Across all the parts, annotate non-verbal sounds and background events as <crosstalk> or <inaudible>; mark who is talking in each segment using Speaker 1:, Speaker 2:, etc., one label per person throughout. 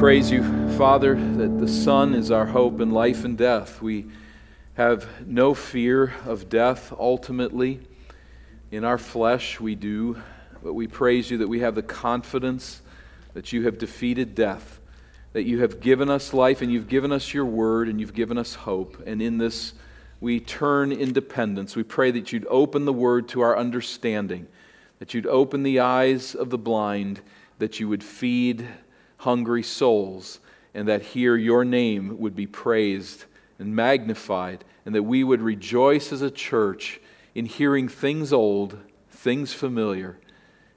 Speaker 1: praise you, Father, that the Son is our hope in life and death. We have no fear of death ultimately. In our flesh, we do, but we praise you that we have the confidence that you have defeated death, that you have given us life, and you've given us your word, and you've given us hope. And in this, we turn independence. We pray that you'd open the word to our understanding, that you'd open the eyes of the blind, that you would feed hungry souls, and that here your name would be praised and magnified, and that we would rejoice as a church in hearing things old, things familiar,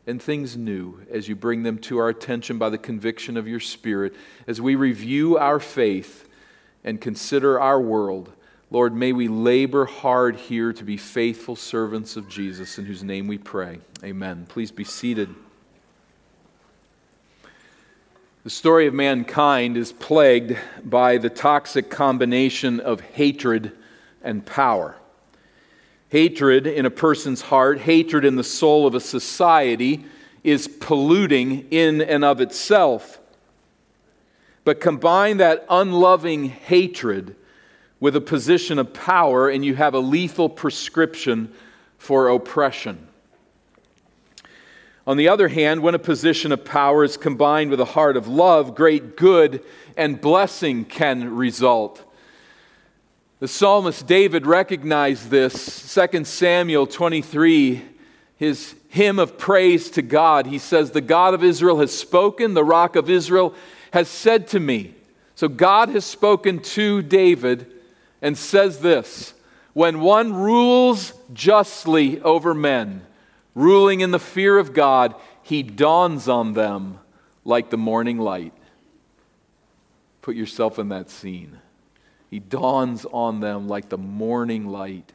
Speaker 1: and things new as you bring them to our attention by the conviction of your Spirit, as we review our faith and consider our world. Lord, may we labor hard here to be faithful servants of Jesus, in whose name we pray. Amen. Please be seated. The story of mankind is plagued by the toxic combination of hatred and power. Hatred in a person's heart, hatred in the soul of a society is polluting in and of itself. But combine that unloving hatred with a position of power, and you have a lethal prescription for oppression. On the other hand, when a position of power is combined with a heart of love, great good and blessing can result. The psalmist David recognized this. 2 Samuel 23, his hymn of praise to God, he says, The God of Israel has spoken, the rock of Israel has said to me. So God has spoken to David and says this When one rules justly over men, ruling in the fear of God, he dawns on them like the morning light. Put yourself in that scene. He dawns on them like the morning light,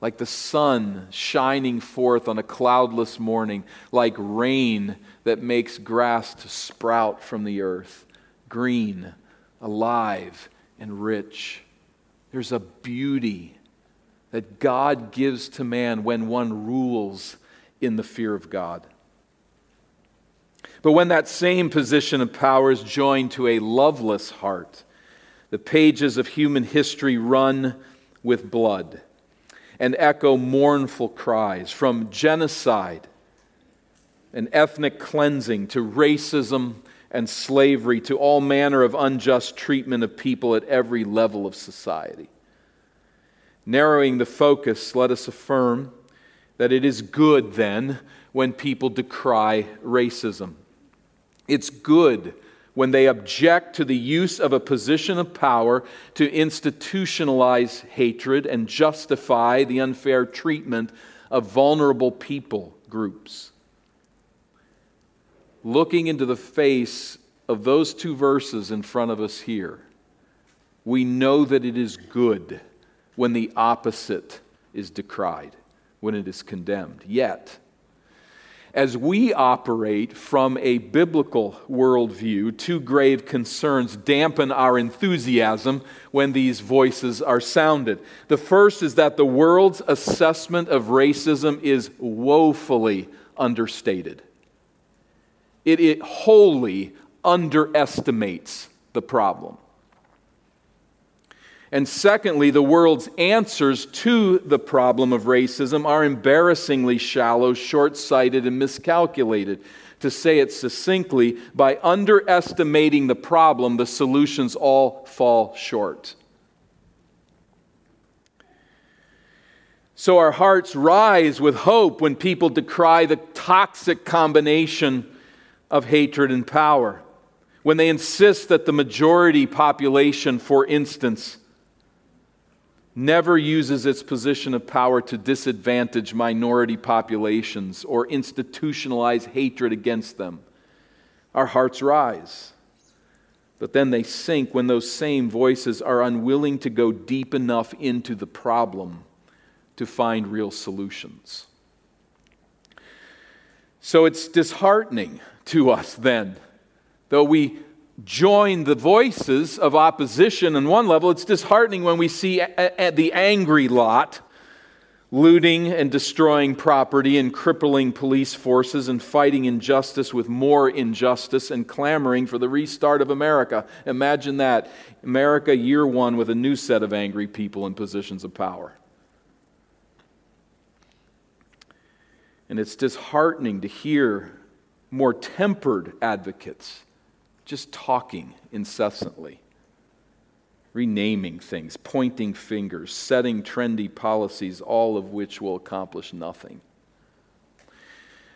Speaker 1: like the sun shining forth on a cloudless morning, like rain that makes grass to sprout from the earth, green, alive, and rich. There's a beauty that God gives to man when one rules in the fear of God. But when that same position of power is joined to a loveless heart, the pages of human history run with blood and echo mournful cries from genocide and ethnic cleansing to racism and slavery to all manner of unjust treatment of people at every level of society. Narrowing the focus, let us affirm that it is good then when people decry racism. It's good when they object to the use of a position of power to institutionalize hatred and justify the unfair treatment of vulnerable people groups. Looking into the face of those two verses in front of us here, we know that it is good when the opposite is decried when it is condemned. Yet, as we operate from a biblical worldview, two grave concerns dampen our enthusiasm when these voices are sounded. The first is that the world's assessment of racism is woefully understated, it, it wholly underestimates the problem. And secondly, the world's answers to the problem of racism are embarrassingly shallow, short sighted, and miscalculated. To say it succinctly, by underestimating the problem, the solutions all fall short. So our hearts rise with hope when people decry the toxic combination of hatred and power. When they insist that the majority population, for instance, never uses its position of power to disadvantage minority populations or institutionalize hatred against them. Our hearts rise. But then they sink when those same voices are unwilling to go deep enough into the problem to find real solutions. So it's disheartening to us then, though we join the voices of opposition on one level, it's disheartening when we see a- a- the angry lot looting and destroying property and crippling police forces and fighting injustice with more injustice and clamoring for the restart of America. Imagine that. America, year one, with a new set of angry people in positions of power. And it's disheartening to hear more tempered advocates just talking incessantly renaming things, pointing fingers, setting trendy policies, all of which will accomplish nothing.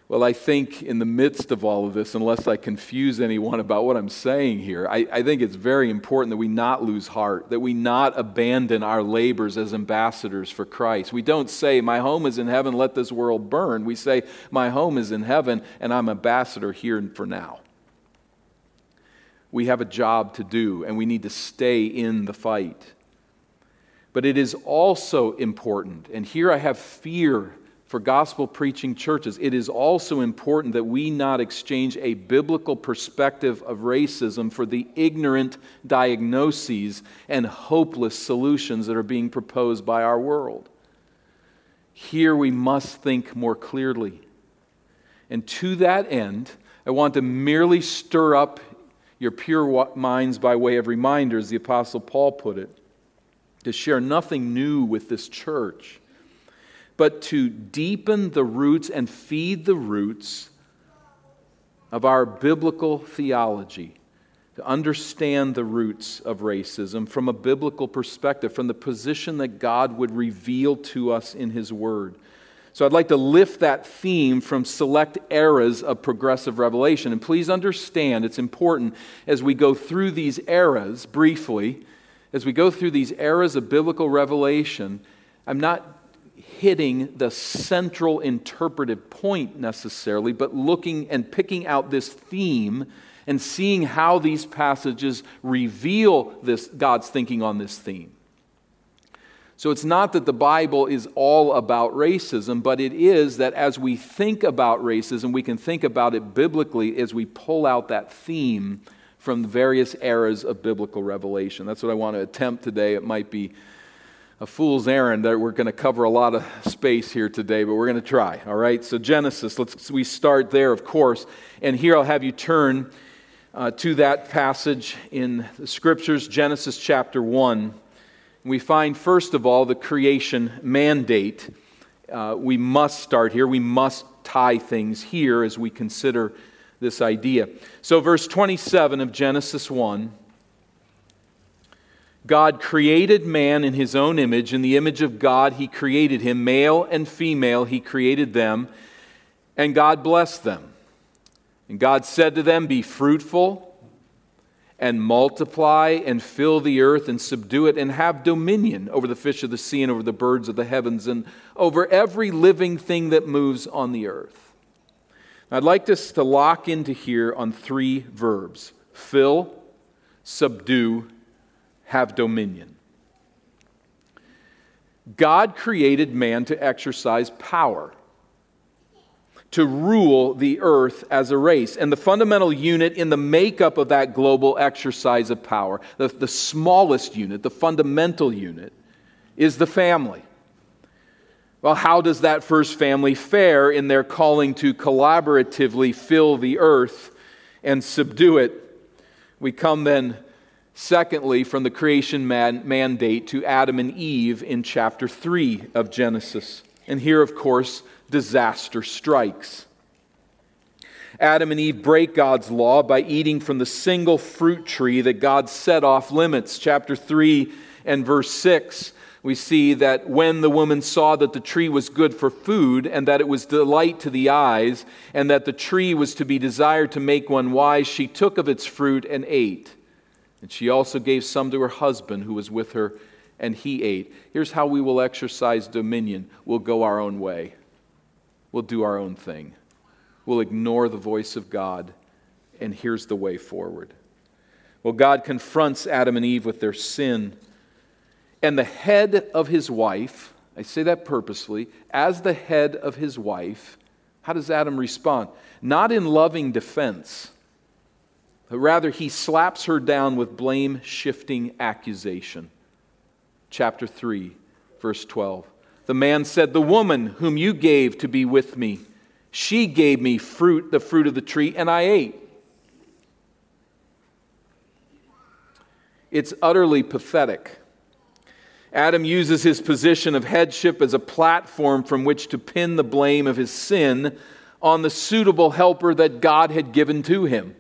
Speaker 1: Well, I think in the midst of all of this, unless I confuse anyone about what I'm saying here, I, I, think it's very important that we not lose heart, that we not abandon our labors as ambassadors for Christ. We don't say, My home is in heaven, let this world burn. We say, My home is in heaven, and I'm ambassador here for now we have a job to do and we need to stay in the fight. But it is also important, and here I have fear for gospel preaching churches. It is also important that we not exchange a biblical perspective of racism for the ignorant diagnoses and hopeless solutions that are being proposed by our world. Here we must think more clearly. And to that end, I want to merely stir up your pure minds by way of reminder, as the Apostle Paul put it, to share nothing new with this church, but to deepen the roots and feed the roots of our biblical theology, to understand the roots of racism from a biblical perspective, from the position that God would reveal to us in His Word. So I'd like to lift that theme from select eras of progressive revelation. And please understand, it's important as we go through these eras briefly, as we go through these eras of biblical revelation, I'm not hitting the central interpretive point necessarily, but looking and picking out this theme and seeing how these passages reveal this God's thinking on this theme. So it's not that the Bible is all about racism, but it is that as we think about racism, we can think about it biblically as we pull out that theme from the various eras of biblical revelation. That's what I want to attempt today. It might be a fool's errand that we're going to cover a lot of space here today, but we're going to try. All right. So Genesis, let's we start there, of course, and here I'll have you turn uh, to that passage in the scriptures, Genesis chapter one we find, first of all, the creation mandate. Uh, we must start here. We must tie things here as we consider this idea. So, verse 27 of Genesis 1 God created man in his own image. In the image of God, he created him. Male and female, he created them. And God blessed them. And God said to them, Be fruitful and multiply and fill the earth and subdue it and have dominion over the fish of the sea and over the birds of the heavens and over every living thing that moves on the earth. I'd like us to lock into here on three verbs fill, subdue, have dominion. God created man to exercise power to rule the earth as a race. And the fundamental unit in the makeup of that global exercise of power, the, the smallest unit, the fundamental unit, is the family. Well, how does that first family fare in their calling to collaboratively fill the earth and subdue it? We come then, secondly, from the creation man- mandate to Adam and Eve in chapter 3 of Genesis. And here, of course, disaster strikes. Adam and Eve break God's law by eating from the single fruit tree that God set off limits. Chapter 3 and verse 6, we see that when the woman saw that the tree was good for food, and that it was delight to the eyes, and that the tree was to be desired to make one wise, she took of its fruit and ate. And she also gave some to her husband who was with her, and he ate. Here's how we will exercise dominion we'll go our own way we'll do our own thing. We'll ignore the voice of God, and here's the way forward. Well, God confronts Adam and Eve with their sin, and the head of his wife, I say that purposely, as the head of his wife, how does Adam respond? Not in loving defense, but rather he slaps her down with blame shifting accusation. Chapter 3, verse 12. The man said, The woman whom you gave to be with me, she gave me fruit, the fruit of the tree, and I ate. It's utterly pathetic. Adam uses his position of headship as a platform from which to pin the blame of his sin on the suitable helper that God had given to him.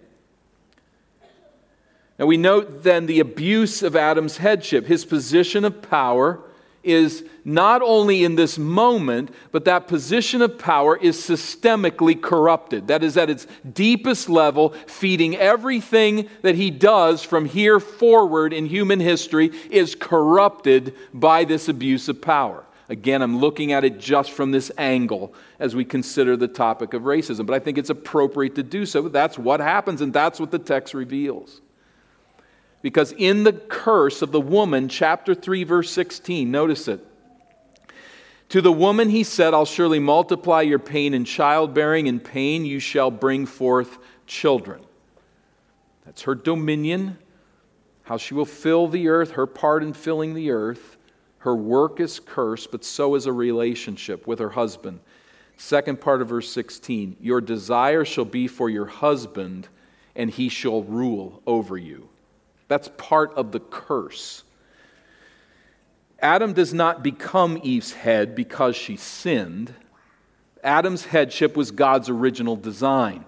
Speaker 1: Now we note then the abuse of Adam's headship, his position of power is not only in this moment, but that position of power is systemically corrupted. That is at its deepest level, feeding everything that he does from here forward in human history is corrupted by this abuse of power. Again, I'm looking at it just from this angle as we consider the topic of racism, but I think it's appropriate to do so. That's what happens, and that's what the text reveals. Because in the curse of the woman, chapter 3, verse 16, notice it. To the woman he said, I'll surely multiply your pain in childbearing. In pain you shall bring forth children. That's her dominion, how she will fill the earth, her part in filling the earth. Her work is cursed, but so is a relationship with her husband. Second part of verse 16 Your desire shall be for your husband, and he shall rule over you. That's part of the curse. Adam does not become Eve's head because she sinned. Adam's headship was God's original design.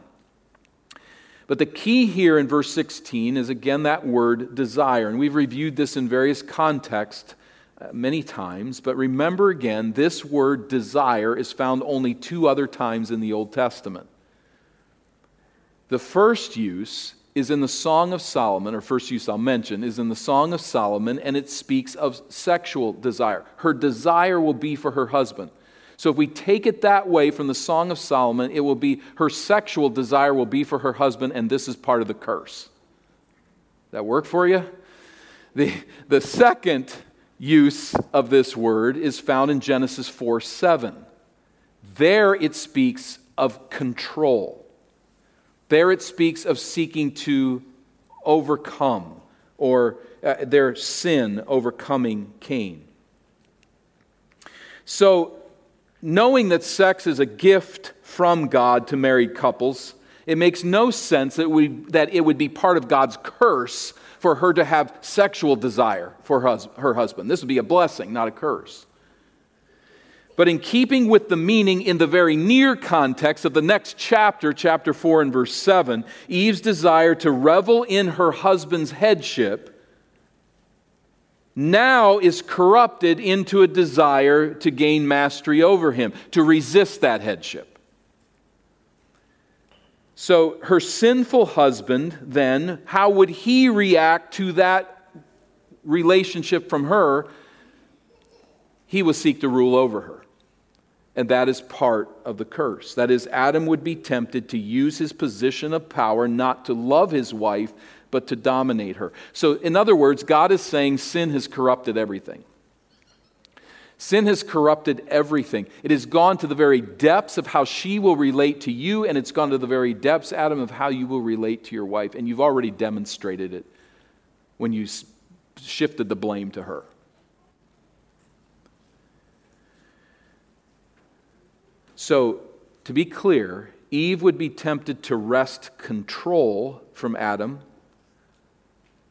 Speaker 1: But the key here in verse 16 is again that word desire. And we've reviewed this in various contexts uh, many times. But remember again, this word desire is found only two other times in the Old Testament. The first use is in the Song of Solomon, or first use I'll mention, is in the Song of Solomon, and it speaks of sexual desire. Her desire will be for her husband. So if we take it that way from the Song of Solomon, it will be her sexual desire will be for her husband, and this is part of the curse. That work for you? The, the second use of this word is found in Genesis 4 7. There it speaks of control. There it speaks of seeking to overcome or uh, their sin overcoming Cain. So, knowing that sex is a gift from God to married couples, it makes no sense that, we, that it would be part of God's curse for her to have sexual desire for her, her husband. This would be a blessing, not a curse. But in keeping with the meaning in the very near context of the next chapter, chapter 4 and verse 7, Eve's desire to revel in her husband's headship now is corrupted into a desire to gain mastery over him, to resist that headship. So, her sinful husband, then, how would he react to that relationship from her? He will seek to rule over her. And that is part of the curse. That is, Adam would be tempted to use his position of power not to love his wife, but to dominate her. So, in other words, God is saying sin has corrupted everything. Sin has corrupted everything. It has gone to the very depths of how she will relate to you, and it's gone to the very depths, Adam, of how you will relate to your wife. And you've already demonstrated it when you shifted the blame to her. So, to be clear, Eve would be tempted to wrest control from Adam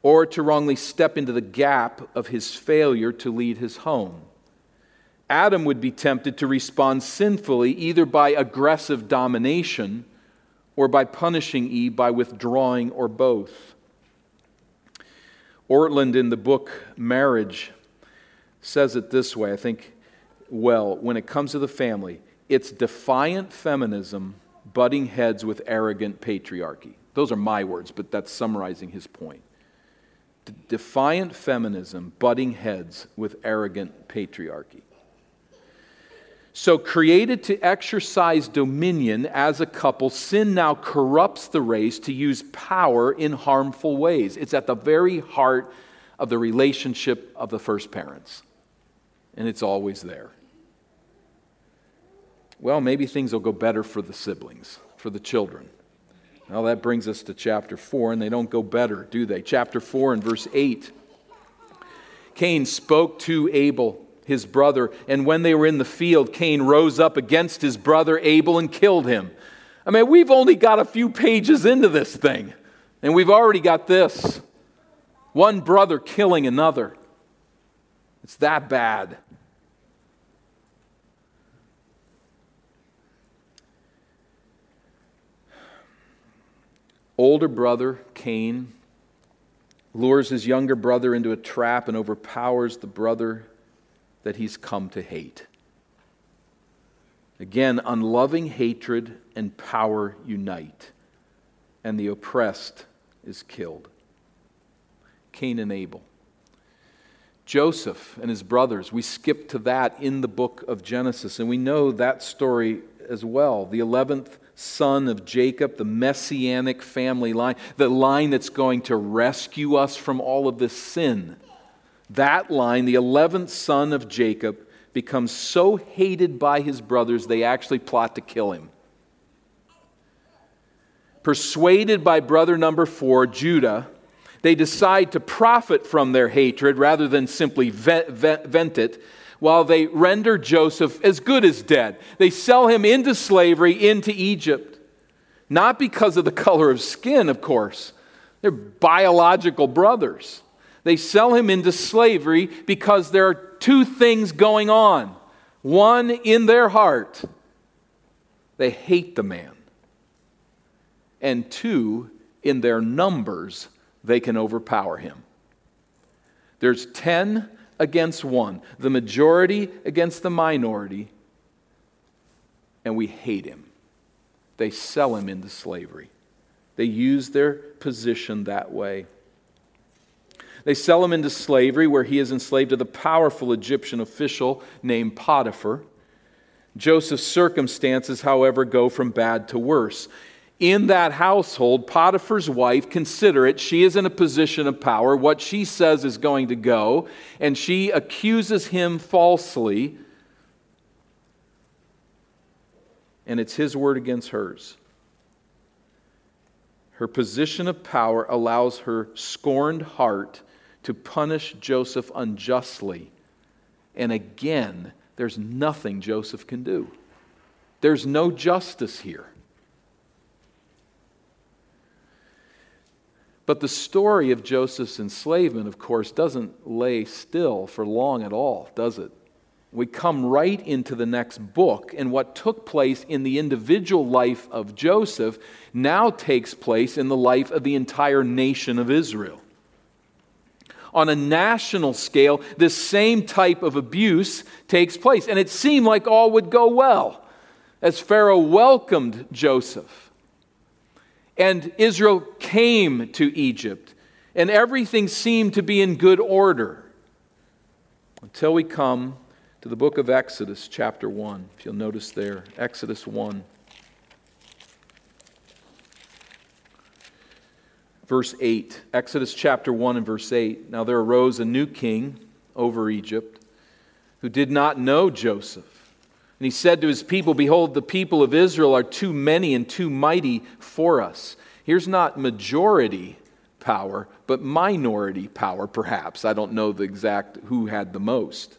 Speaker 1: or to wrongly step into the gap of his failure to lead his home. Adam would be tempted to respond sinfully either by aggressive domination or by punishing Eve by withdrawing or both. Ortlund, in the book Marriage says it this way, I think, well, when it comes to the family, it's defiant feminism butting heads with arrogant patriarchy. Those are my words, but that's summarizing his point. Defiant feminism butting heads with arrogant patriarchy. So, created to exercise dominion as a couple, sin now corrupts the race to use power in harmful ways. It's at the very heart of the relationship of the first parents, and it's always there well, maybe things will go better for the siblings, for the children. Well, that brings us to chapter 4, and they don't go better, do they? Chapter 4 and verse 8. Cain spoke to Abel, his brother. And when they were in the field, Cain rose up against his brother Abel and killed him. I mean, we've only got a few pages into this thing, and we've already got this one brother killing another. It's that bad. Older brother, Cain, lures his younger brother into a trap and overpowers the brother that he's come to hate. Again, unloving hatred and power unite, and the oppressed is killed. Cain and Abel. Joseph and his brothers, we skip to that in the book of Genesis, and we know that story as well. The 11th son of Jacob, the messianic family line, the line that's going to rescue us from all of this sin. That line, the 11th son of Jacob, becomes so hated by his brothers they actually plot to kill him. Persuaded by brother number four, Judah, they decide to profit from their hatred rather than simply vent, vent, vent it while they render Joseph as good as dead. They sell him into slavery into Egypt. Not because of the color of skin, of course, they're biological brothers. They sell him into slavery because there are two things going on. One, in their heart, they hate the man. And two, in their numbers, they can overpower him. There's 10 against 1, the majority against the minority, and we hate him. They sell him into slavery. They use their position that way. They sell him into slavery, where he is enslaved to the powerful Egyptian official named Potiphar. Joseph's circumstances, however, go from bad to worse in that household, Potiphar's wife, consider it, she is in a position of power. What she says is going to go, and she accuses him falsely. And it's his word against hers. Her position of power allows her scorned heart to punish Joseph unjustly. And again, there's nothing Joseph can do. There's no justice here. But the story of Joseph's enslavement, of course, doesn't lay still for long at all, does it? We come right into the next book, and what took place in the individual life of Joseph now takes place in the life of the entire nation of Israel. On a national scale, this same type of abuse takes place, and it seemed like all would go well as Pharaoh welcomed Joseph and Israel came to Egypt, and everything seemed to be in good order until we come to the book of Exodus, chapter 1. If you'll notice there, Exodus 1. Verse 8, Exodus chapter 1 and verse 8. Now there arose a new king over Egypt who did not know Joseph. And he said to his people, Behold, the people of Israel are too many and too mighty for us. Here's not majority power, but minority power, perhaps. I don't know the exact who had the most.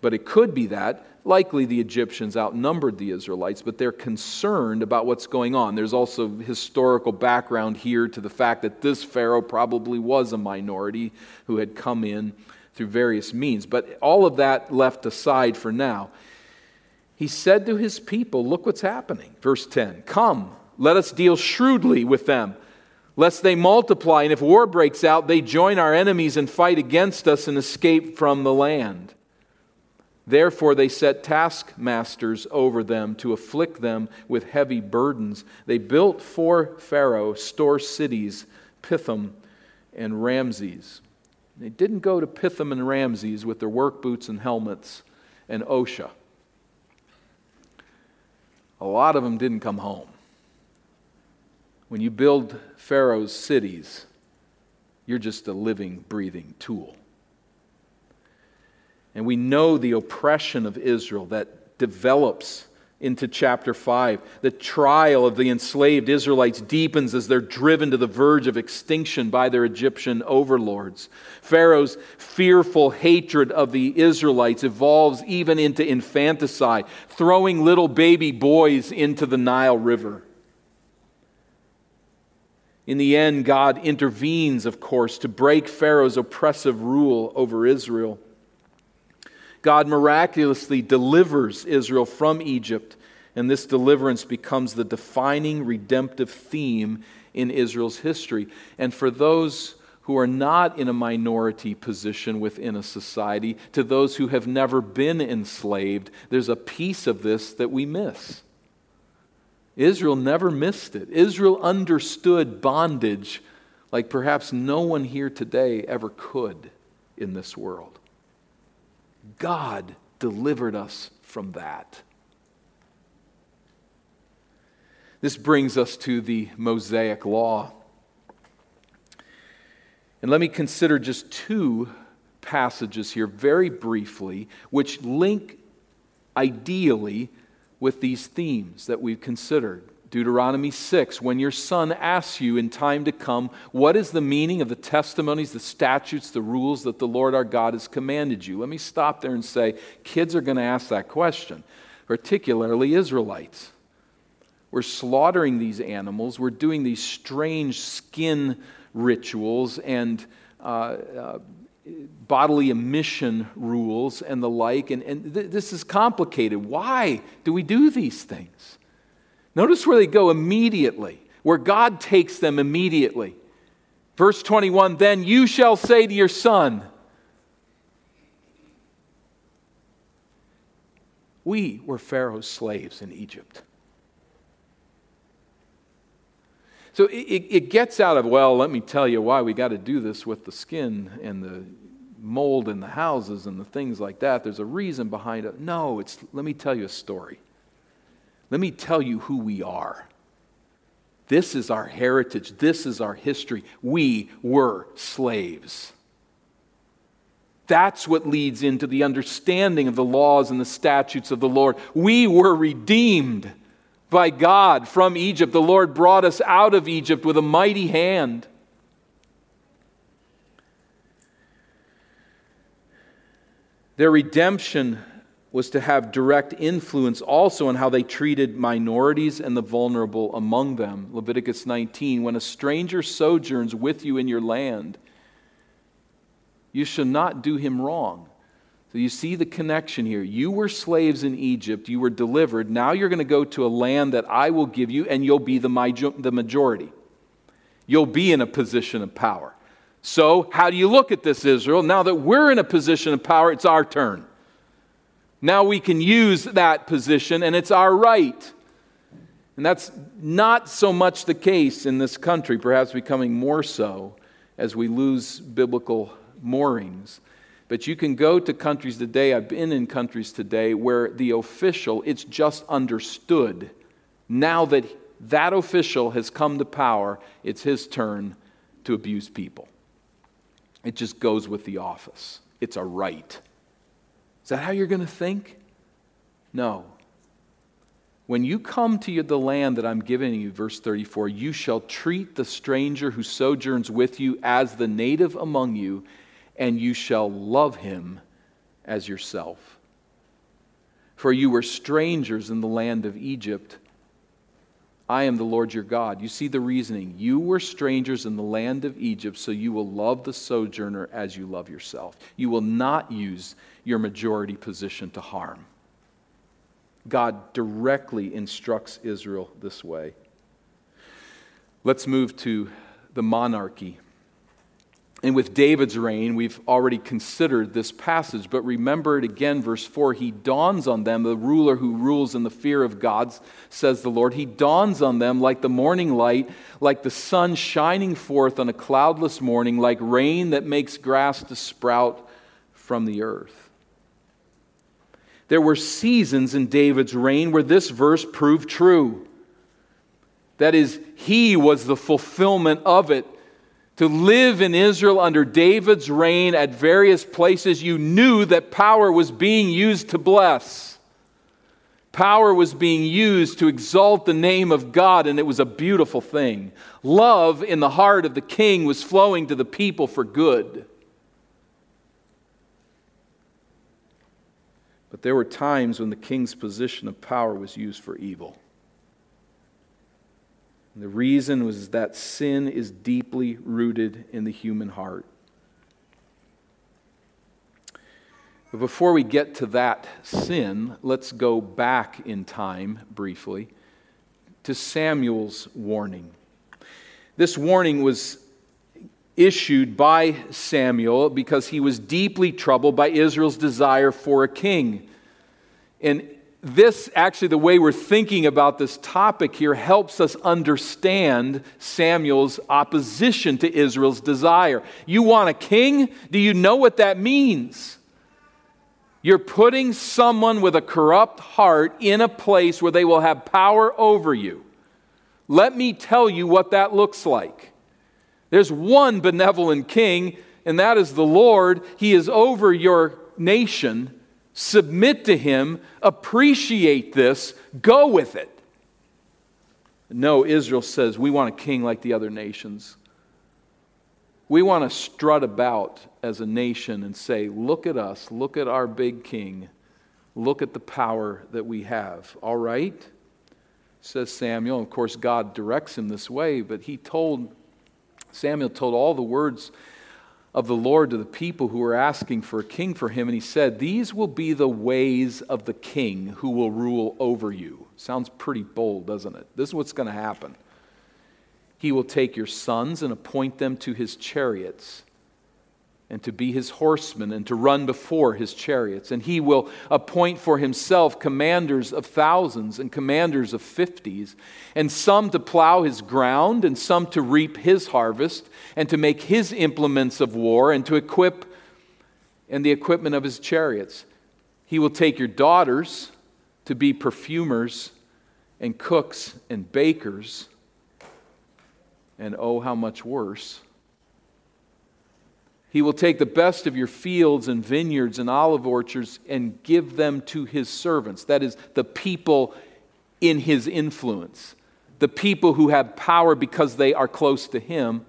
Speaker 1: But it could be that. Likely the Egyptians outnumbered the Israelites, but they're concerned about what's going on. There's also historical background here to the fact that this Pharaoh probably was a minority who had come in through various means. But all of that left aside for now he said to his people, Look what's happening. Verse 10 Come, let us deal shrewdly with them, lest they multiply, and if war breaks out, they join our enemies and fight against us and escape from the land. Therefore, they set taskmasters over them to afflict them with heavy burdens. They built for Pharaoh store cities, Pithom and Ramses. They didn't go to Pithom and Ramses with their work boots and helmets and OSHA a lot of them didn't come home. When you build Pharaoh's cities, you're just a living, breathing tool. And we know the oppression of Israel that develops into chapter 5. The trial of the enslaved Israelites deepens as they're driven to the verge of extinction by their Egyptian overlords. Pharaoh's fearful hatred of the Israelites evolves even into infanticide, throwing little baby boys into the Nile River. In the end, God intervenes, of course, to break Pharaoh's oppressive rule over Israel. God miraculously delivers Israel from Egypt, and this deliverance becomes the defining redemptive theme in Israel's history. And for those who are not in a minority position within a society, to those who have never been enslaved, there's a piece of this that we miss. Israel never missed it. Israel understood bondage like perhaps no one here today ever could in this world. God delivered us from that. This brings us to the Mosaic Law. And let me consider just two passages here very briefly, which link ideally with these themes that we've considered. Deuteronomy 6, when your son asks you in time to come, what is the meaning of the testimonies, the statutes, the rules that the Lord our God has commanded you? Let me stop there and say, kids are going to ask that question, particularly Israelites. We're slaughtering these animals, we're doing these strange skin rituals and uh, uh, bodily emission rules and the like, and, and th- this is complicated. Why do we do these things? Notice where they go immediately, where God takes them immediately. Verse 21 Then you shall say to your son, We were Pharaoh's slaves in Egypt. So it, it, gets out of, well, let me tell you why we got to do this with the skin and the mold in the houses and the things like that. There's a reason behind it. No, it's, let me tell you a story. Let me tell you who we are. This is our heritage. This is our history. We were slaves. That's what leads into the understanding of the laws and the statutes of the Lord. We were redeemed by God from Egypt. The Lord brought us out of Egypt with a mighty hand. Their redemption was to have direct influence also on how they treated minorities and the vulnerable among them. Leviticus 19 When a stranger sojourns with you in your land, you shall not do him wrong. So you see the connection here. You were slaves in Egypt, you were delivered. Now you're going to go to a land that I will give you, and you'll be the majority. You'll be in a position of power. So, how do you look at this, Israel? Now that we're in a position of power, it's our turn. Now we can use that position, and it's our right. And that's not so much the case in this country, perhaps becoming more so as we lose biblical moorings. But you can go to countries today, I've been in countries today, where the official, it's just understood. Now that that official has come to power, it's his turn to abuse people. It just goes with the office, it's a right. Is that how you're going to think? No. When you come to the land that I'm giving you, verse 34, you shall treat the stranger who sojourns with you as the native among you, and you shall love him as yourself. For you were strangers in the land of Egypt. I am the Lord your God. You see the reasoning. You were strangers in the land of Egypt, so you will love the sojourner as you love yourself. You will not use your majority position to harm. God directly instructs Israel this way. Let's move to the monarchy. And with David's reign, we've already considered this passage, but remember it again, verse 4. He dawns on them, the ruler who rules in the fear of God, says the Lord. He dawns on them like the morning light, like the sun shining forth on a cloudless morning, like rain that makes grass to sprout from the earth. There were seasons in David's reign where this verse proved true. That is, he was the fulfillment of it to live in Israel under David's reign at various places, you knew that power was being used to bless. Power was being used to exalt the name of God, and it was a beautiful thing. Love in the heart of the king was flowing to the people for good. But there were times when the king's position of power was used for evil. And the reason was that sin is deeply rooted in the human heart. But before we get to that sin, let's go back in time briefly to Samuel's warning. This warning was issued by Samuel because he was deeply troubled by Israel's desire for a king. And this, actually, the way we're thinking about this topic here helps us understand Samuel's opposition to Israel's desire. You want a king? Do you know what that means? You're putting someone with a corrupt heart in a place where they will have power over you. Let me tell you what that looks like. There's one benevolent king, and that is the Lord. He is over your nation. Submit to him, appreciate this, go with it. No, Israel says, We want a king like the other nations. We want to strut about as a nation and say, Look at us, look at our big king, look at the power that we have. All right? Says Samuel. Of course, God directs him this way, but he told, Samuel told all the words of the Lord to the people who were asking for a king for him, and he said, These will be the ways of the king who will rule over you. Sounds pretty bold, doesn't it? This is what's going to happen. He will take your sons and appoint them to his chariots and to be his horsemen and to run before his chariots. And he will appoint for himself commanders of thousands and commanders of fifties, and some to plow his ground, and some to reap his harvest, and to make his implements of war, and to equip and the equipment of his chariots. He will take your daughters to be perfumers and cooks and bakers and oh, how much worse. He will take the best of your fields and vineyards and olive orchards and give them to his servants. That is, the people in his influence, the people who have power because they are close to him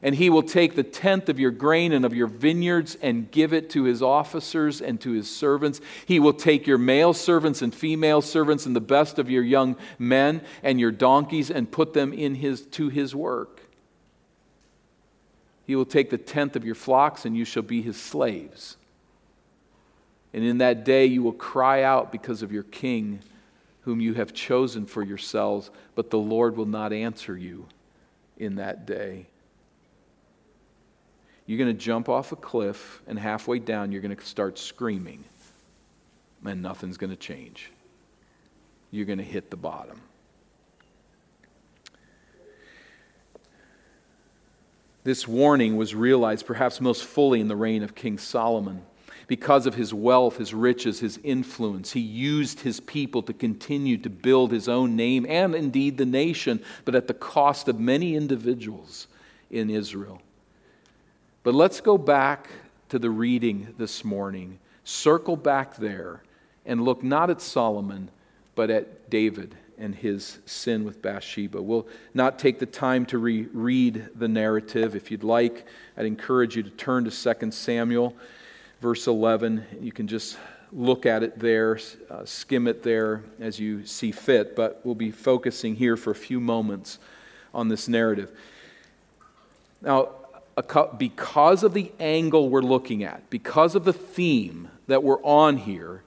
Speaker 1: and he will take the tenth of your grain and of your vineyards and give it to his officers and to his servants. He will take your male servants and female servants and the best of your young men and your donkeys and put them in his, to his work. He will take the tenth of your flocks and you shall be his slaves. And in that day you will cry out because of your king, whom you have chosen for yourselves, but the Lord will not answer you in that day you're going to jump off a cliff, and halfway down, you're going to start screaming, and nothing's going to change. You're going to hit the bottom. This warning was realized perhaps most fully in the reign of King Solomon. Because of his wealth, his riches, his influence, he used his people to continue to build his own name and indeed the nation, but at the cost of many individuals in Israel. But let's go back to the reading this morning, circle back there, and look not at Solomon, but at David and his sin with Bathsheba. We'll not take the time to reread the narrative. If you'd like, I'd encourage you to turn to 2 Samuel, verse 11. You can just look at it there, uh, skim it there as you see fit, but we'll be focusing here for a few moments on this narrative. Now, because of the angle we're looking at, because of the theme that we're on here,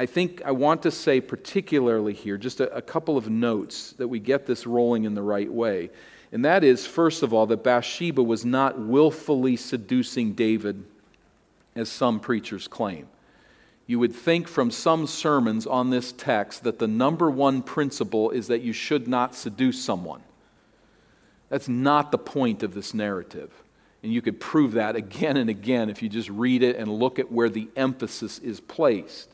Speaker 1: I think I want to say, particularly here, just a, a, couple of notes that we get this rolling in the right way. And that is, first of all, that Bathsheba was not willfully seducing David, as some preachers claim. You would think from some sermons on this text that the number one principle is that you should not seduce someone. That's not the point of this narrative. And you could prove that again and again if you just read it and look at where the emphasis is placed.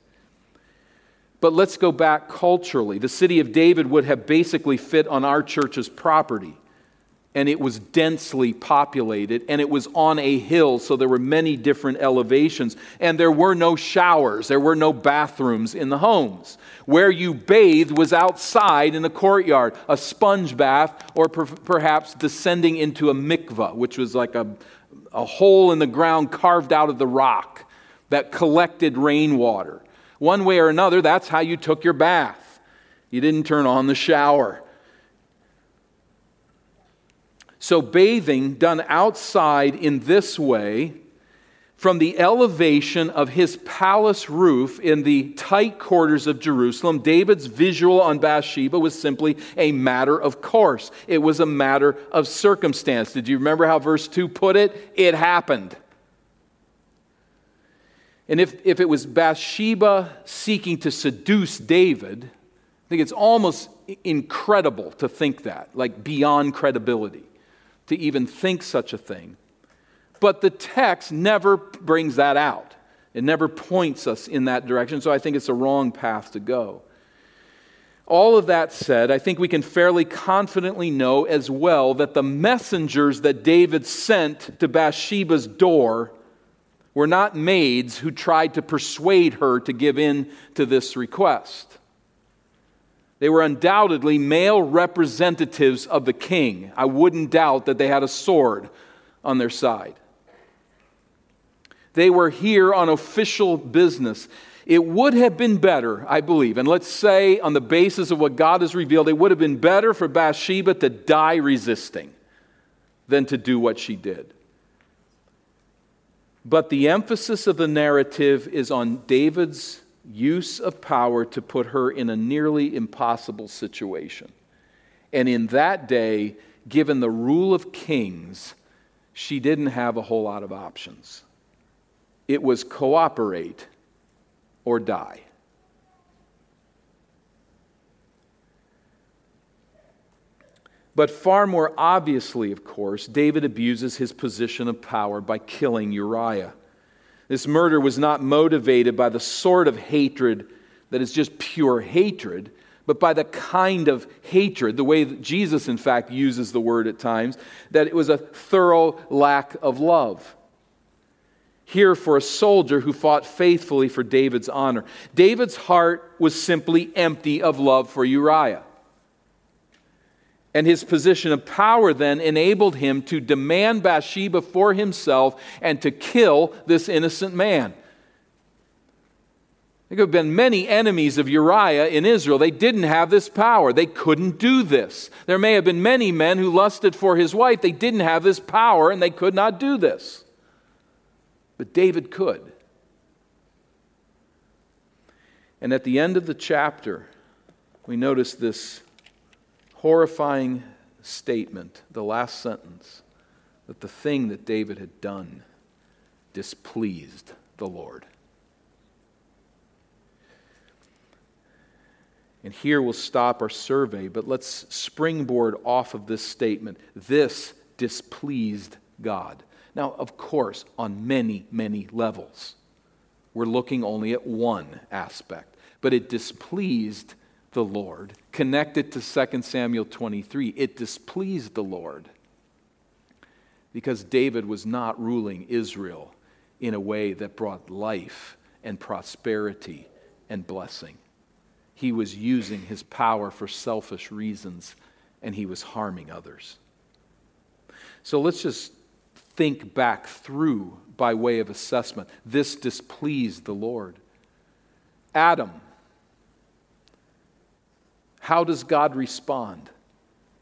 Speaker 1: But let's go back culturally. The city of David would have basically fit on our church's property. and it was densely populated, and it was on a hill, so there were many different elevations, and there were no showers, there were no bathrooms in the homes. Where you bathed was outside in the courtyard, a sponge bath, or per- perhaps descending into a mikvah, which was like a, a hole in the ground carved out of the rock that collected rainwater. One way or another, that's how you took your bath. You didn't turn on the shower. So, bathing done outside in this way, from the elevation of his palace roof in the tight quarters of Jerusalem, David's visual on Bathsheba was simply a matter of course. It was a matter of circumstance. Did you remember how verse 2 put it? It happened. And if, if it was Bathsheba seeking to seduce David, I think it's almost incredible to think that, like beyond credibility to even think such a thing. But the text never brings that out. It never points us in that direction, so I think it's a wrong path to go. All of that said, I think we can fairly confidently know as well that the messengers that David sent to Bathsheba's door were not maids who tried to persuade her to give in to this request. They were undoubtedly male representatives of the king. I wouldn't doubt that they had a sword on their side. They were here on official business. It would have been better, I believe, and let's say on the basis of what God has revealed, it would have been better for Bathsheba to die resisting than to do what she did. But the emphasis of the narrative is on David's use of power to put her in a nearly impossible situation. And in that day, given the rule of kings, she didn't have a whole lot of options. It was cooperate or die. But far more obviously, of course, David abuses his position of power by killing Uriah. This murder was not motivated by the sort of hatred that is just pure hatred, but by the kind of hatred, the way that Jesus, in fact, uses the word at times, that it was a thorough lack of love. Here, for a soldier who fought faithfully for David's honor, David's heart was simply empty of love for Uriah. And his position of power then enabled him to demand Bathsheba for himself and to kill this innocent man. There could have been many enemies of Uriah in Israel. They didn't have this power. They couldn't do this. There may have been many men who lusted for his wife. They didn't have this power and they could not do this. But David could. And at the end of the chapter, we notice this horrifying statement, the last sentence, that the thing that David had done displeased the Lord. And here we'll stop our survey, but let's springboard off of this statement. This displeased God. Now, of course, on many, many levels. We're looking only at one aspect, but it displeased the Lord. Connected to 2 Samuel 23, it displeased the Lord because David was not ruling Israel in a way that brought life and prosperity and blessing. He was using his power for selfish reasons and he was harming others. So let's just think back through by way of assessment. This displeased the Lord. Adam how does God respond?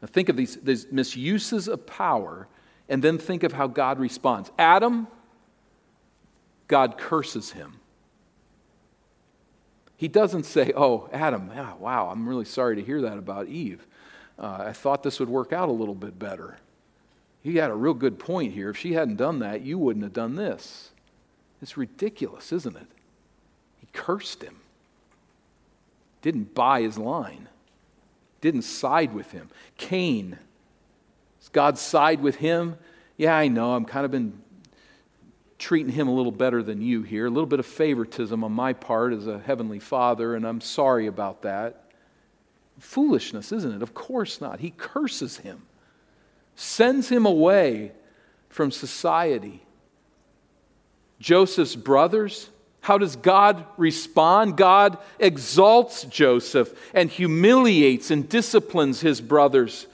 Speaker 1: Now think of these, these misuses of power and then think of how God responds. Adam, God curses him. He doesn't say, Oh, Adam, wow, I'm really sorry to hear that about Eve. Uh, I thought this would work out a little bit better. He had a real good point here. If she hadn't done that, you wouldn't have done this. It's ridiculous, isn't it? He cursed him, didn't buy his line didn't side with him. Cain, does God side with him? Yeah, I know. I'm kind of been treating him a little better than you here. A little bit of favoritism on my part as a heavenly father, and I'm sorry about that. Foolishness, isn't it? Of course not. He curses him. sends him away from society. Joseph's brothers, how does God respond? God exalts Joseph and humiliates and disciplines his brothers,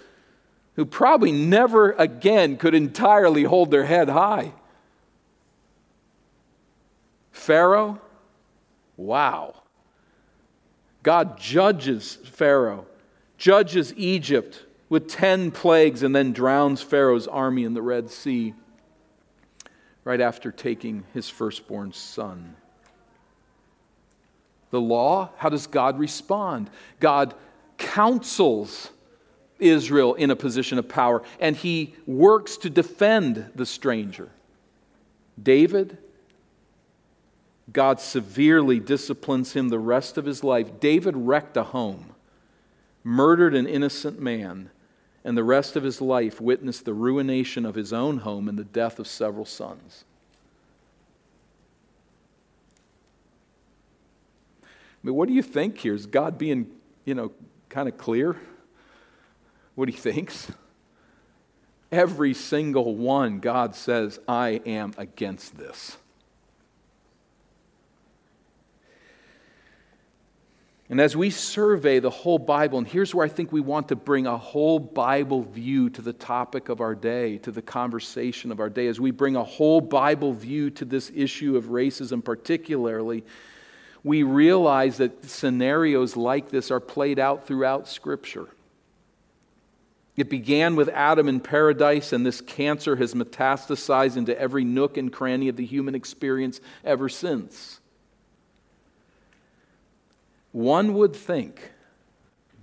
Speaker 1: who probably never again could entirely hold their head high. Pharaoh, wow. God judges Pharaoh, judges Egypt with 10 plagues, and then drowns Pharaoh's army in the Red Sea right after taking his firstborn son. The law, how does God respond? God counsels Israel in a position of power, and he works to defend the stranger. David, God severely disciplines him the rest of his life. David wrecked a home, murdered an innocent man, and the rest of his life witnessed the ruination of his own home and the death of several sons. I mean, what do you think here? Is God being, you know, kind of clear? What he thinks? Every single one, God says, I am against this. And as we survey the whole Bible, and here's where I think we want to bring a whole Bible view to the topic of our day, to the conversation of our day, as we bring a whole Bible view to this issue of racism, particularly, we realize that scenarios like this are played out throughout Scripture. It began with Adam in paradise, and this cancer has metastasized into every nook and cranny of the human experience ever since. One would think,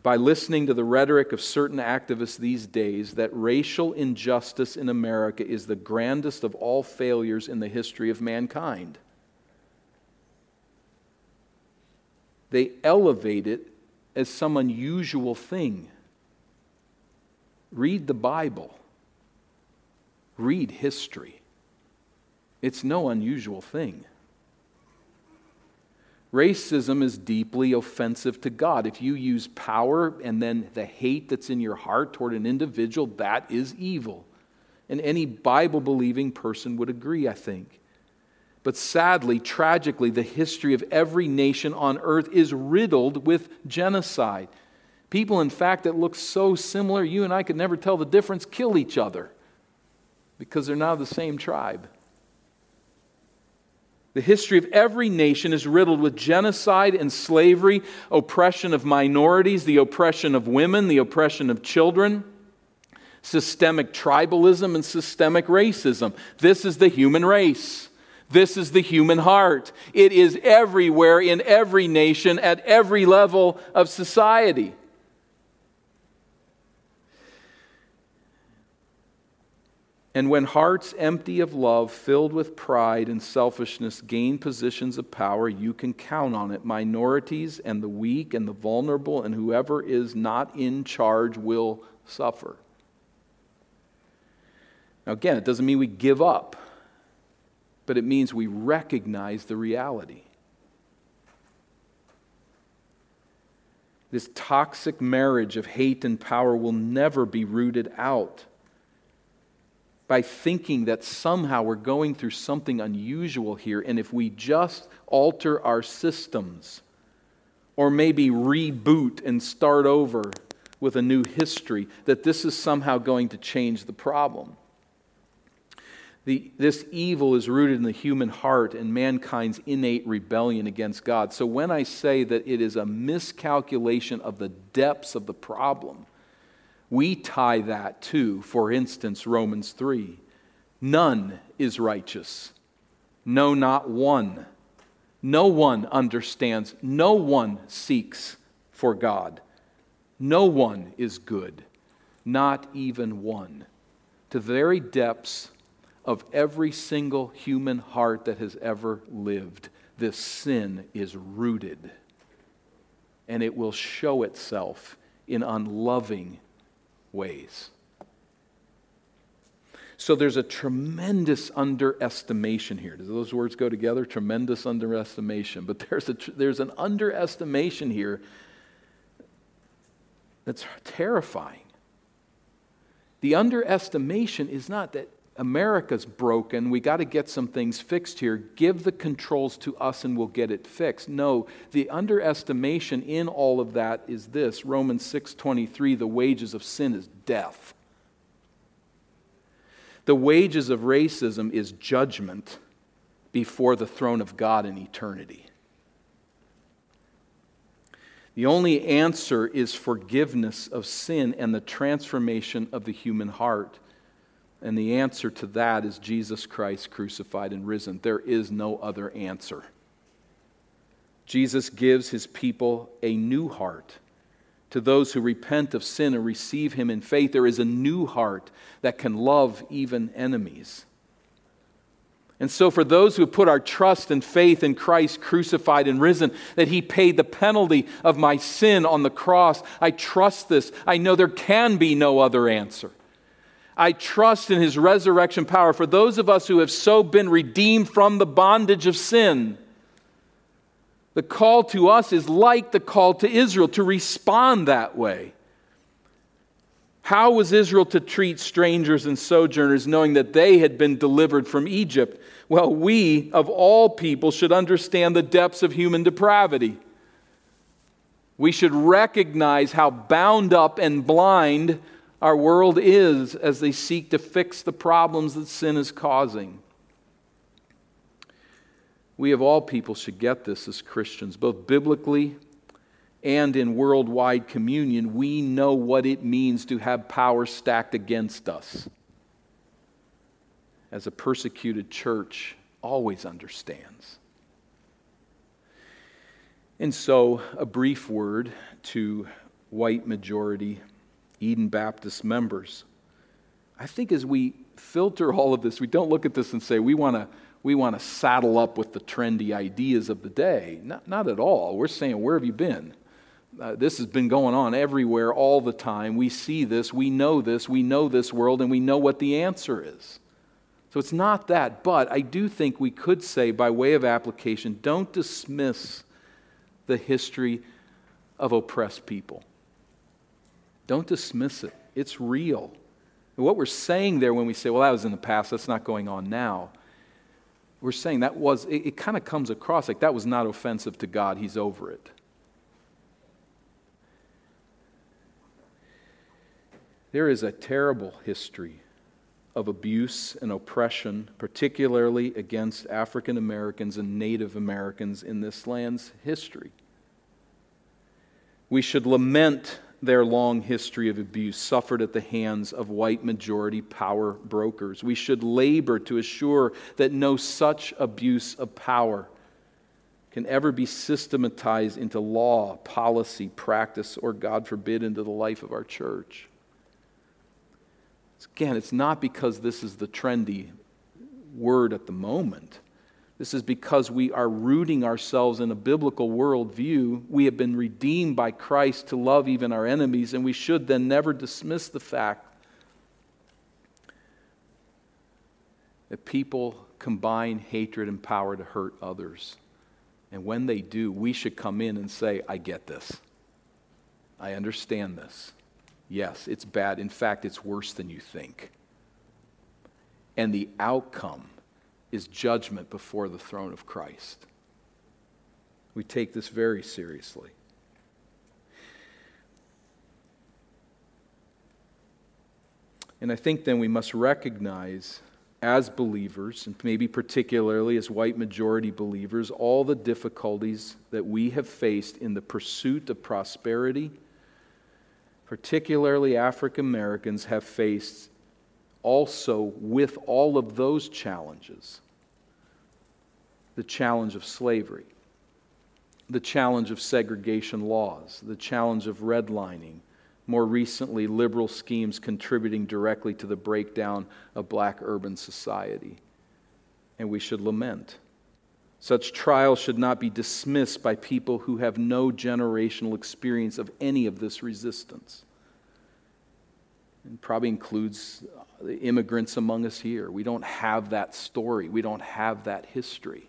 Speaker 1: by listening to the rhetoric of certain activists these days, that racial injustice in America is the grandest of all failures in the history of mankind. They elevate it as some unusual thing. Read the Bible, read history. It's no unusual thing. Racism is deeply offensive to God. If you use power and then the hate that's in your heart toward an individual, that is evil. And any Bible believing person would agree, I think. But sadly, tragically, the history of every nation on earth is riddled with genocide. People, in fact, that look so similar, you and I could never tell the difference, kill each other because they're now the same tribe. The history of every nation is riddled with genocide and slavery, oppression of minorities, the oppression of women, the oppression of children, systemic tribalism, and systemic racism. This is the human race. This is the human heart. It is everywhere in every nation at every level of society. And when hearts empty of love, filled with pride and selfishness, gain positions of power, you can count on it. Minorities and the weak and the vulnerable and whoever is not in charge will suffer. Now, again, it doesn't mean we give up, but it means we recognize the reality. This toxic marriage of hate and power will never be rooted out by thinking that somehow we're going through something unusual here, and if we just alter our systems, or maybe reboot and start over with a new history, that this is somehow going to change the problem. The, this evil is rooted in the human heart and mankind's innate rebellion against God. So when I say that it is a miscalculation of the depths of the problem, we tie that to, for instance, Romans 3. None is righteous. No, not one. No one understands. No one seeks for God. No one is good. Not even one. To the very depths of every single human heart that has ever lived, this sin is rooted. And it will show itself in unloving ways. So there's a tremendous underestimation here. Do those words go together? Tremendous underestimation. But there's, a, there's an underestimation here that's terrifying. The underestimation is not that America's broken. We got to get some things fixed here. Give the controls to us and we'll get it fixed. No, the underestimation in all of that is this. Romans 6:23, the wages of sin is death. The wages of racism is judgment before the throne of God in eternity. The only answer is forgiveness of sin and the transformation of the human heart. And the answer to that is Jesus Christ crucified and risen. There is no other answer. Jesus gives his people a new heart. To those who repent of sin and receive him in faith, there is a new heart that can love even enemies. And so, for those who put our trust and faith in Christ crucified and risen, that He paid the penalty of my sin on the cross, I trust this. I know there can be no other answer. I trust in his resurrection power. For those of us who have so been redeemed from the bondage of sin, the call to us is like the call to Israel to respond that way. How was Israel to treat strangers and sojourners knowing that they had been delivered from Egypt? Well, we, of all people, should understand the depths of human depravity. We should recognize how bound up and blind our world is as they seek to fix the problems that sin is causing. We, of all people, should get this as Christians, both biblically and in worldwide communion. We know what it means to have power stacked against us. As a persecuted church always understands. And so, a brief word to white majority Eden Baptist members. I think as we filter all of this, we don't look at this and say, we want to we want to saddle up with the trendy ideas of the day. Not, not at all. We're saying, where have you been? Uh, this has been going on everywhere all the time. We see this, we know this, we know this world, and we know what the answer is. So it's not that, but I do think we could say, by way of application, don't dismiss the history of oppressed people. Don't dismiss it, it's real. And what we're saying there when we say, well, that was in the past, that's not going on now, we're saying that was, it, it kind of comes across like that was not offensive to God, He's over it. There is a terrible history of abuse and oppression, particularly against African Americans and Native Americans in this land's history. We should lament their long history of abuse suffered at the hands of white majority power brokers. We should labor to assure that no such abuse of power can ever be systematized into law, policy, practice, or, God forbid, into the life of our church. Again, it's not because this is the trendy word at the moment. This is because we are rooting ourselves in a biblical worldview. We have been redeemed by Christ to love even our enemies, and we should then never dismiss the fact that people combine hatred and power to hurt others. And when they do, we should come in and say, I get this. I understand this. Yes, it's bad. In fact, it's worse than you think. And the outcome is judgment before the throne of Christ. We take this very seriously. And I think then we must recognize as believers, and maybe particularly as white majority believers, all the difficulties that we have faced in the pursuit of prosperity. Particularly, African Americans have faced also with all of those challenges the challenge of slavery, the challenge of segregation laws, the challenge of redlining, more recently, liberal schemes contributing directly to the breakdown of black urban society. And we should lament. Such trials should not be dismissed by people who have no generational experience of any of this resistance. It probably includes the immigrants among us here. We don't have that story, we don't have that history.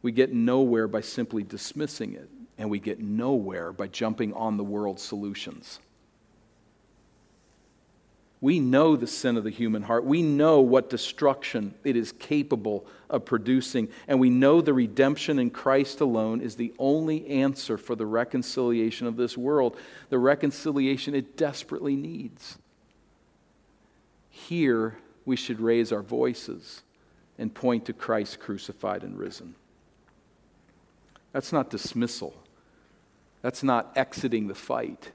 Speaker 1: We get nowhere by simply dismissing it, and we get nowhere by jumping on the world's solutions. We know the sin of the human heart. We know what destruction it is capable of producing. And we know the redemption in Christ alone is the only answer for the reconciliation of this world, the reconciliation it desperately needs. Here, we should raise our voices and point to Christ crucified and risen. That's not dismissal, that's not exiting the fight.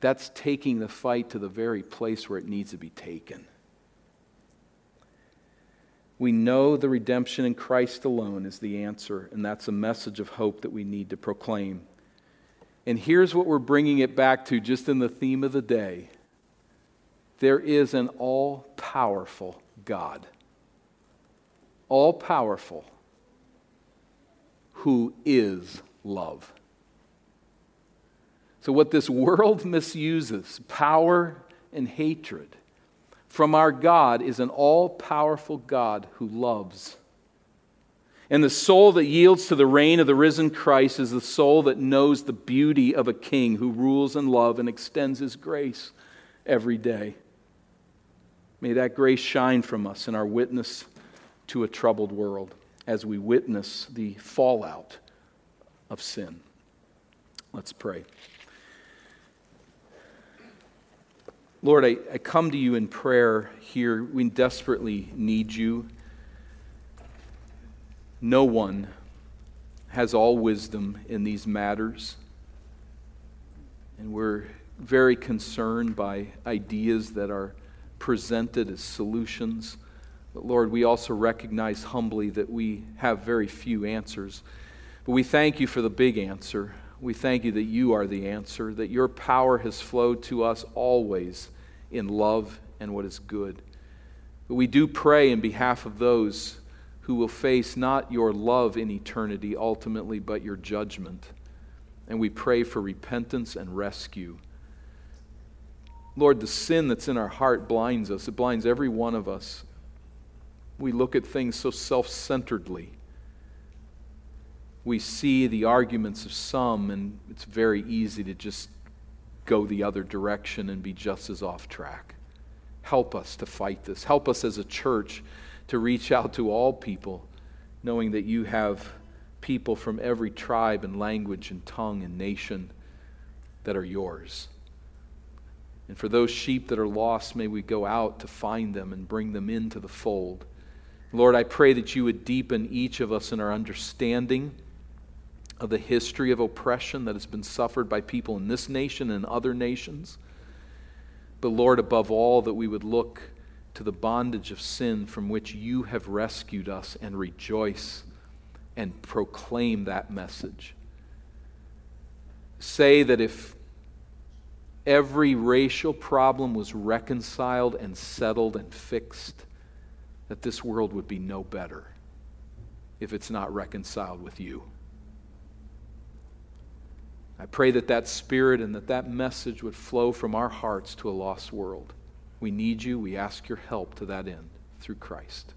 Speaker 1: That's taking the fight to the very place where it needs to be taken. We know the redemption in Christ alone is the answer, and that's a message of hope that we need to proclaim. And here's what we're bringing it back to just in the theme of the day there is an all powerful God, all powerful, who is love. So, what this world <laughs> misuses, power and hatred, from our God is an all powerful God who loves. And the soul that yields to the reign of the risen Christ is the soul that knows the beauty of a king who rules in love and extends his grace every day. May that grace shine from us in our witness to a troubled world as we witness the fallout of sin. Let's pray. Lord, I, I come to you in prayer here. We desperately need you. No one has all wisdom in these matters. And we're very concerned by ideas that are presented as solutions. But Lord, we also recognize humbly that we have very few answers. But we thank you for the big answer. We thank you that you are the answer, that your power has flowed to us always in love and what is good. But we do pray in behalf of those who will face not your love in eternity ultimately, but your judgment. And we pray for repentance and rescue. Lord, the sin that's in our heart blinds us. It blinds every one of us. We look at things so self centeredly we see the arguments of some, and it's very easy to just go the other direction and be just as off track. Help us to fight this. Help us as a church to reach out to all people, knowing that you have people from every tribe and language and tongue and nation that are yours. And for those sheep that are lost, may we go out to find them and bring them into the fold. Lord, I pray that you would deepen each of us in our understanding of the history of oppression that has been suffered by people in this nation and other nations. But Lord, above all, that we would look to the bondage of sin from which you have rescued us and rejoice and proclaim that message. Say that if every racial problem was reconciled and settled and fixed, that this world would be no better if it's not reconciled with you. I pray that that spirit and that that message would flow from our hearts to a lost world. We need you. We ask your help to that end through Christ.